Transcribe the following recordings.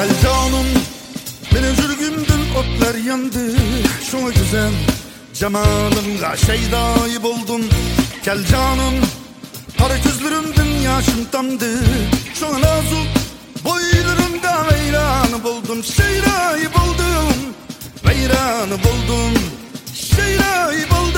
Gel canım Benim sürgümden otlar yandı Şuna güzel Cemalimle şey dahi buldum. Gel canım Para gözlerimden yaşım tamdı. Şuna nazuk Boylarımda veyranı buldum. Şeyrayı buldum Veyranı buldum. Şeyrayı buldum.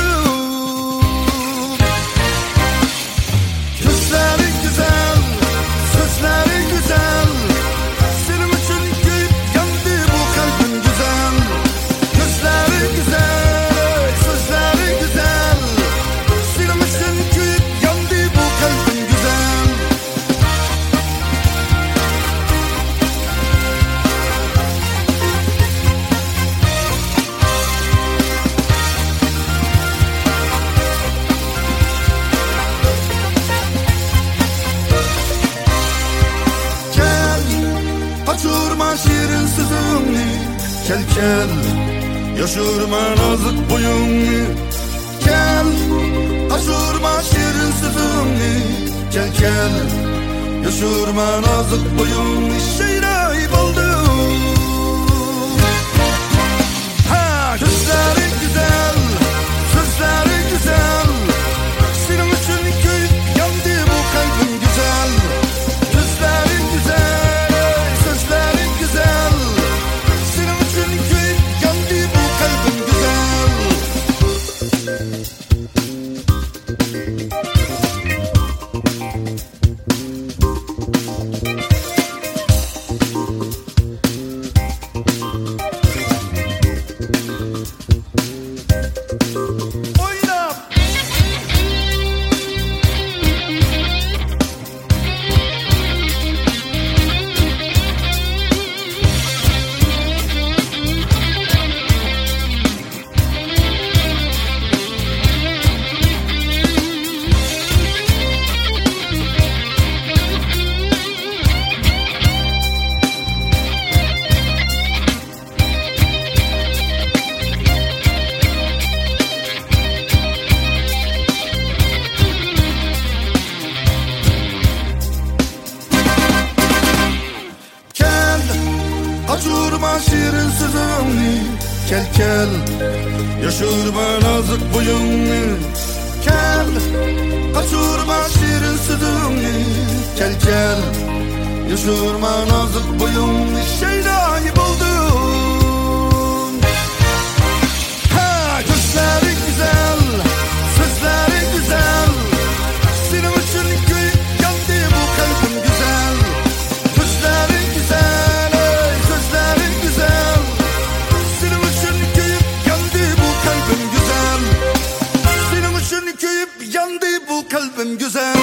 Kaçırma şirin sızını Gel gel. Yaşırma nazik boyunu Gel. Kaçırma şirin sızını Gel gel. Yaşırma nazik boyunu Şeyler buldum Kaçırma şirin sözümü Gel gel Yaşırma nazik boyunu Gel Kaçırma şirin sözümü Gel gel Yaşırma nazik boyunu Şeydayı buldum kalbim güzel.